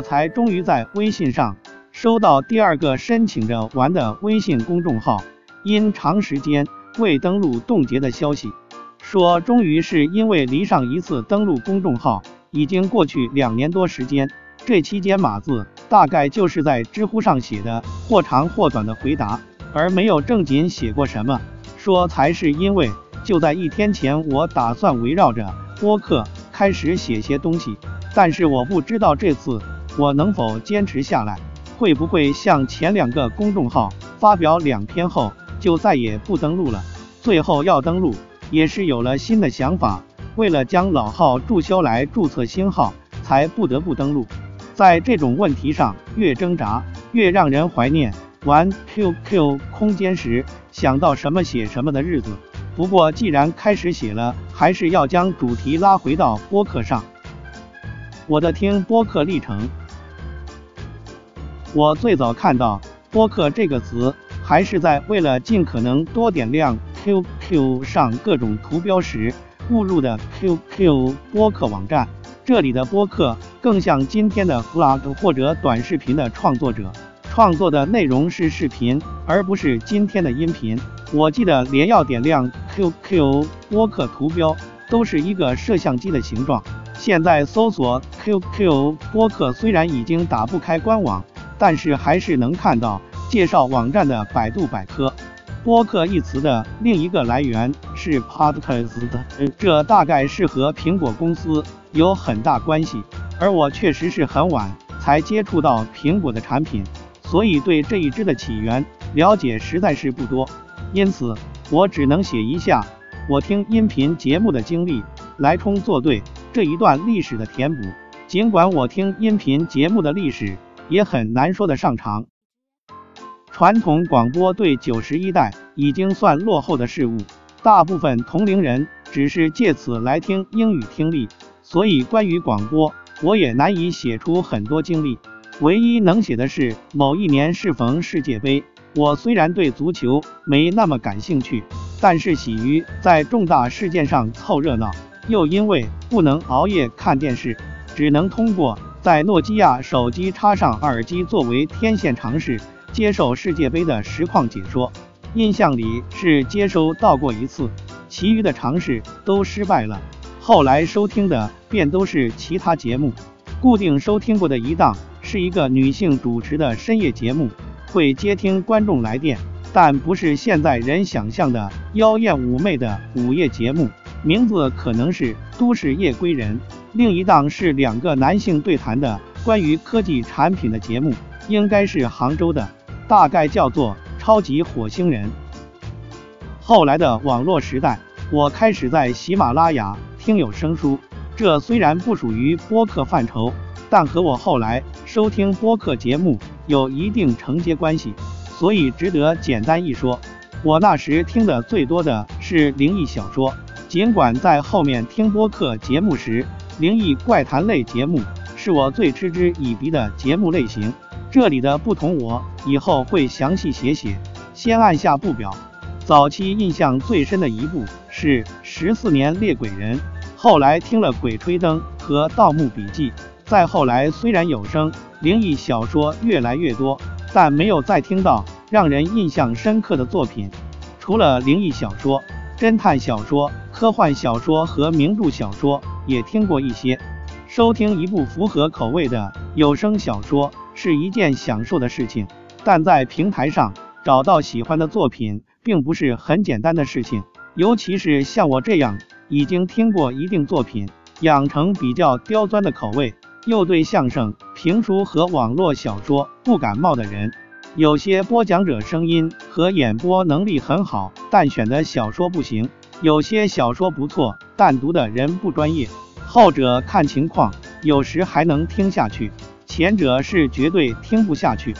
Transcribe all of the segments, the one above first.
我才终于在微信上收到第二个申请着玩的微信公众号因长时间未登录冻结的消息。说终于是因为离上一次登录公众号已经过去两年多时间，这期间码字大概就是在知乎上写的或长或短的回答，而没有正经写过什么。说才是因为就在一天前，我打算围绕着播客开始写些东西，但是我不知道这次我能否坚持下来，会不会像前两个公众号发表两篇后就再也不登录了，最后要登录。也是有了新的想法，为了将老号注销来注册新号，才不得不登录。在这种问题上，越挣扎越让人怀念玩 QQ 空间时想到什么写什么的日子。不过既然开始写了，还是要将主题拉回到播客上。我的听播客历程，我最早看到播客这个词，还是在为了尽可能多点亮。QQ 上各种图标时误入的 QQ 播客网站，这里的播客更像今天的 Vlog 或者短视频的创作者，创作的内容是视频，而不是今天的音频。我记得连要点亮 QQ 播客图标都是一个摄像机的形状。现在搜索 QQ 播客虽然已经打不开官网，但是还是能看到介绍网站的百度百科。播客一词的另一个来源是 podcast，这大概是和苹果公司有很大关系。而我确实是很晚才接触到苹果的产品，所以对这一支的起源了解实在是不多。因此，我只能写一下我听音频节目的经历，来充作对这一段历史的填补。尽管我听音频节目的历史也很难说得上长。传统广播对九十一代已经算落后的事物，大部分同龄人只是借此来听英语听力，所以关于广播，我也难以写出很多经历。唯一能写的是某一年适逢世界杯，我虽然对足球没那么感兴趣，但是喜于在重大事件上凑热闹，又因为不能熬夜看电视，只能通过在诺基亚手机插上耳机作为天线尝试。接受世界杯的实况解说，印象里是接收到过一次，其余的尝试都失败了。后来收听的便都是其他节目，固定收听过的一档是一个女性主持的深夜节目，会接听观众来电，但不是现在人想象的妖艳妩媚的午夜节目，名字可能是《都市夜归人》。另一档是两个男性对谈的关于科技产品的节目，应该是杭州的。大概叫做超级火星人。后来的网络时代，我开始在喜马拉雅听有声书，这虽然不属于播客范畴，但和我后来收听播客节目有一定承接关系，所以值得简单一说。我那时听的最多的是灵异小说，尽管在后面听播客节目时，灵异怪谈类节目是我最嗤之以鼻的节目类型。这里的不同，我以后会详细写写。先按下不表。早期印象最深的一部是《十四年猎鬼人》，后来听了《鬼吹灯》和《盗墓笔记》，再后来虽然有声灵异小说越来越多，但没有再听到让人印象深刻的作品。除了灵异小说、侦探小说、科幻小说和名著小说，也听过一些。收听一部符合口味的有声小说。是一件享受的事情，但在平台上找到喜欢的作品，并不是很简单的事情。尤其是像我这样已经听过一定作品，养成比较刁钻的口味，又对相声、评书和网络小说不感冒的人。有些播讲者声音和演播能力很好，但选的小说不行；有些小说不错，但读的人不专业。后者看情况，有时还能听下去。前者是绝对听不下去，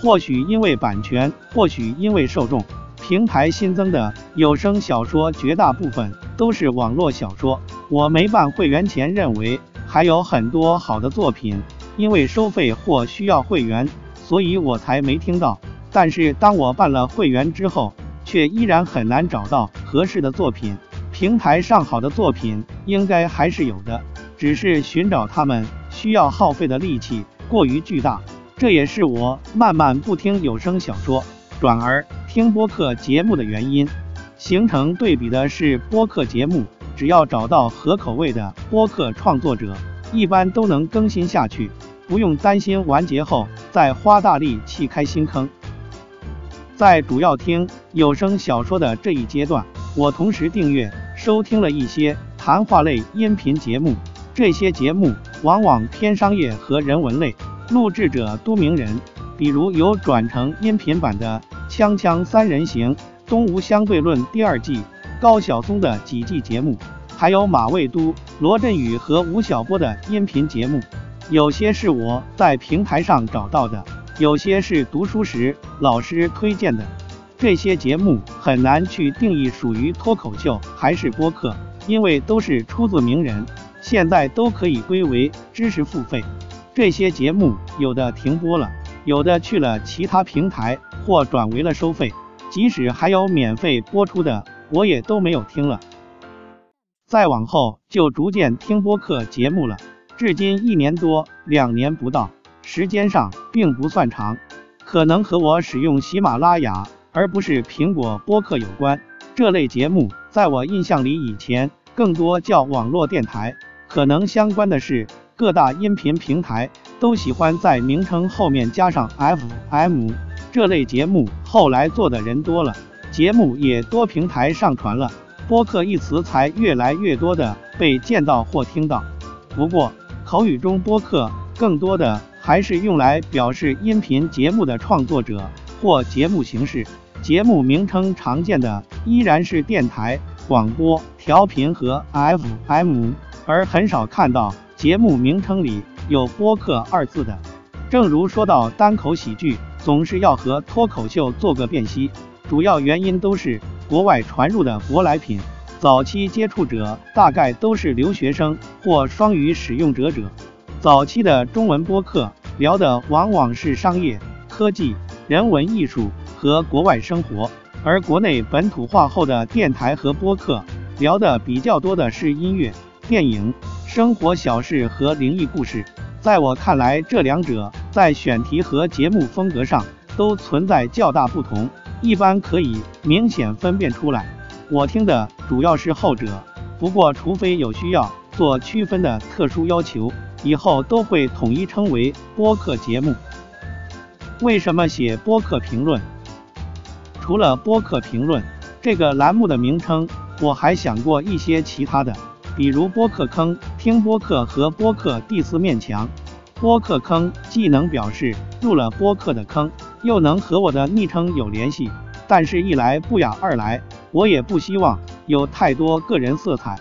或许因为版权，或许因为受众。平台新增的有声小说绝大部分都是网络小说。我没办会员前认为还有很多好的作品，因为收费或需要会员，所以我才没听到。但是当我办了会员之后，却依然很难找到合适的作品。平台上好的作品应该还是有的，只是寻找他们。需要耗费的力气过于巨大，这也是我慢慢不听有声小说，转而听播客节目的原因。形成对比的是播客节目，只要找到合口味的播客创作者，一般都能更新下去，不用担心完结后再花大力气开新坑。在主要听有声小说的这一阶段，我同时订阅收听了一些谈话类音频节目，这些节目往往偏商业和人文类，录制者多名人，比如有转成音频版的《锵锵三人行》《东吴相对论》第二季高晓松的几季节目，还有马未都、罗振宇和吴晓波的音频节目，有些是我在平台上找到的。有些是读书时老师推荐的，这些节目很难去定义属于脱口秀还是播客，因为都是出自名人，现在都可以归为知识付费。这些节目有的停播了，有的去了其他平台或转为了收费，即使还有免费播出的，我也都没有听了。再往后就逐渐听播客节目了，至今一年多两年不到。时间上并不算长，可能和我使用喜马拉雅而不是苹果播客有关。这类节目在我印象里以前更多叫网络电台，可能相关的是各大音频平台都喜欢在名称后面加上 FM。这类节目后来做的人多了，节目也多平台上传了，播客一词才越来越多的被见到或听到。不过口语中播客更多的。还是用来表示音频节目的创作者或节目形式。节目名称常见的依然是电台、广播、调频和 FM，而很少看到节目名称里有播客二字的。正如说到单口喜剧，总是要和脱口秀做个辨析，主要原因都是国外传入的舶来品。早期接触者大概都是留学生或双语使用者者。早期的中文播客聊的往往是商业、科技、人文、艺术和国外生活，而国内本土化后的电台和播客聊的比较多的是音乐、电影、生活小事和灵异故事。在我看来，这两者在选题和节目风格上都存在较大不同，一般可以明显分辨出来。我听的主要是后者，不过除非有需要做区分的特殊要求。以后都会统一称为播客节目。为什么写播客评论？除了播客评论这个栏目的名称，我还想过一些其他的，比如播客坑、听播客和播客第四面墙。播客坑既能表示入了播客的坑，又能和我的昵称有联系，但是一来不雅，二来我也不希望有太多个人色彩。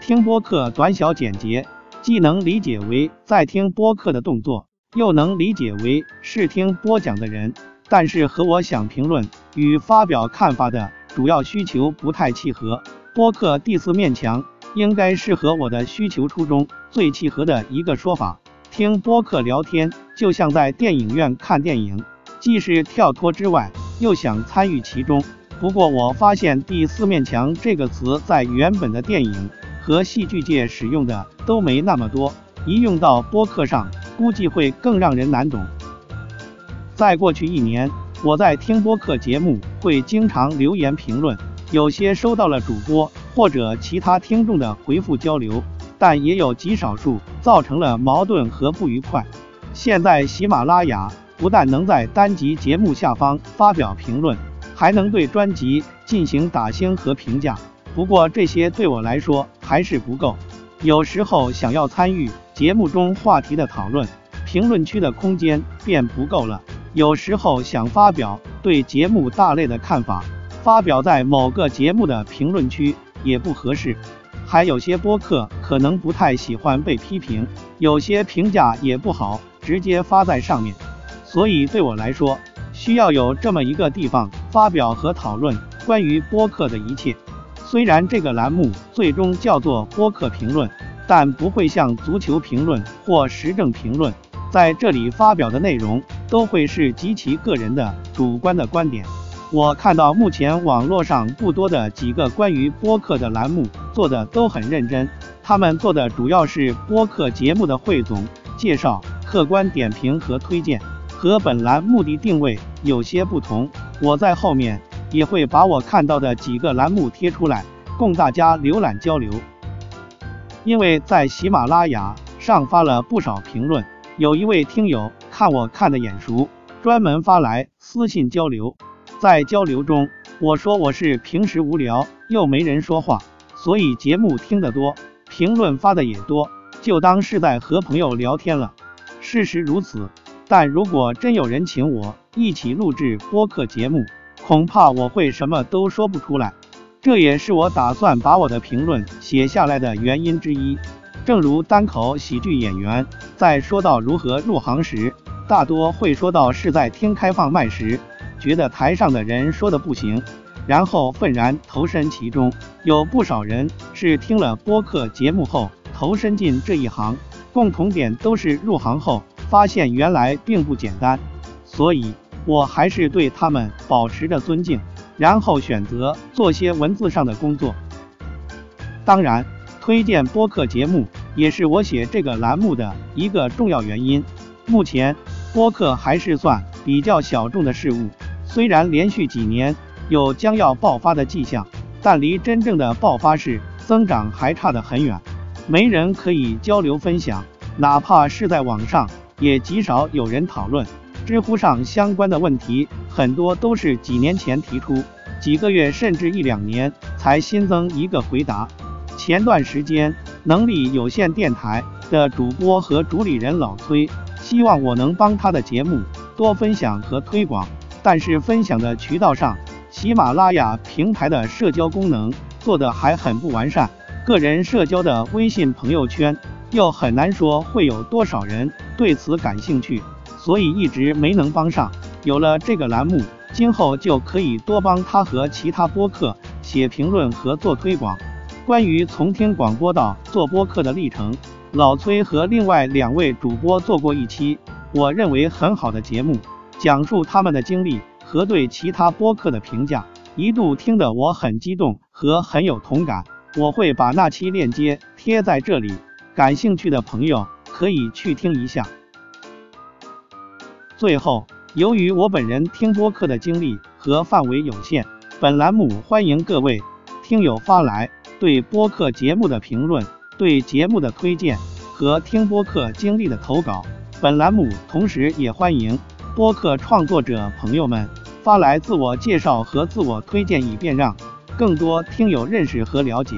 听播客短小简洁。既能理解为在听播客的动作，又能理解为是听播讲的人，但是和我想评论与发表看法的主要需求不太契合。播客第四面墙应该是和我的需求初衷最契合的一个说法。听播客聊天就像在电影院看电影，既是跳脱之外，又想参与其中。不过我发现第四面墙这个词在原本的电影。和戏剧界使用的都没那么多，一用到播客上，估计会更让人难懂。在过去一年，我在听播客节目会经常留言评论，有些收到了主播或者其他听众的回复交流，但也有极少数造成了矛盾和不愉快。现在喜马拉雅不但能在单集节目下方发表评论，还能对专辑进行打星和评价。不过这些对我来说还是不够，有时候想要参与节目中话题的讨论，评论区的空间便不够了；有时候想发表对节目大类的看法，发表在某个节目的评论区也不合适。还有些播客可能不太喜欢被批评，有些评价也不好直接发在上面，所以对我来说，需要有这么一个地方发表和讨论关于播客的一切。虽然这个栏目最终叫做播客评论，但不会像足球评论或时政评论，在这里发表的内容都会是极其个人的主观的观点。我看到目前网络上不多的几个关于播客的栏目做的都很认真，他们做的主要是播客节目的汇总、介绍、客观点评和推荐，和本栏目的定位有些不同。我在后面也会把我看到的几个栏目贴出来，供大家浏览交流。因为在喜马拉雅上发了不少评论，有一位听友看我看的眼熟，专门发来私信交流。在交流中，我说我是平时无聊又没人说话，所以节目听得多，评论发的也多，就当是在和朋友聊天了。事实如此，但如果真有人请我一起录制播客节目，恐怕我会什么都说不出来。这也是我打算把我的评论写下来的原因之一。正如单口喜剧演员在说到如何入行时，大多会说到是在听开放麦时，觉得台上的人说的不行，然后愤然投身其中。有不少人是听了播客节目后投身进这一行。共同点都是入行后发现原来并不简单，所以我还是对他们保持着尊敬，然后选择做些文字上的工作。当然，推荐播客节目也是我写这个栏目的一个重要原因。目前播客还是算比较小众的事物，虽然连续几年有将要爆发的迹象，但离真正的爆发式增长还差得很远。没人可以交流分享，哪怕是在网上，也极少有人讨论。知乎上相关的问题很多都是几年前提出，几个月甚至一两年才新增一个回答。前段时间，能力有限电台的主播和主理人老崔希望我能帮他的节目多分享和推广，但是分享的渠道上，喜马拉雅平台的社交功能做得还很不完善。个人社交的微信朋友圈又很难说会有多少人对此感兴趣，所以一直没能帮上。有了这个栏目，今后就可以多帮他和其他播客写评论和做推广。关于从听广播到做播客的历程，老崔和另外两位主播做过一期，我认为很好的节目，讲述他们的经历和对其他播客的评价，一度听得我很激动和很有同感。我会把那期链接贴在这里，感兴趣的朋友可以去听一下。最后，由于我本人听播客的经历和范围有限，本栏目欢迎各位听友发来对播客节目的评论、对节目的推荐和听播客经历的投稿。本栏目同时也欢迎播客创作者朋友们发来自我介绍和自我推荐，以便让。更多听友认识和了解。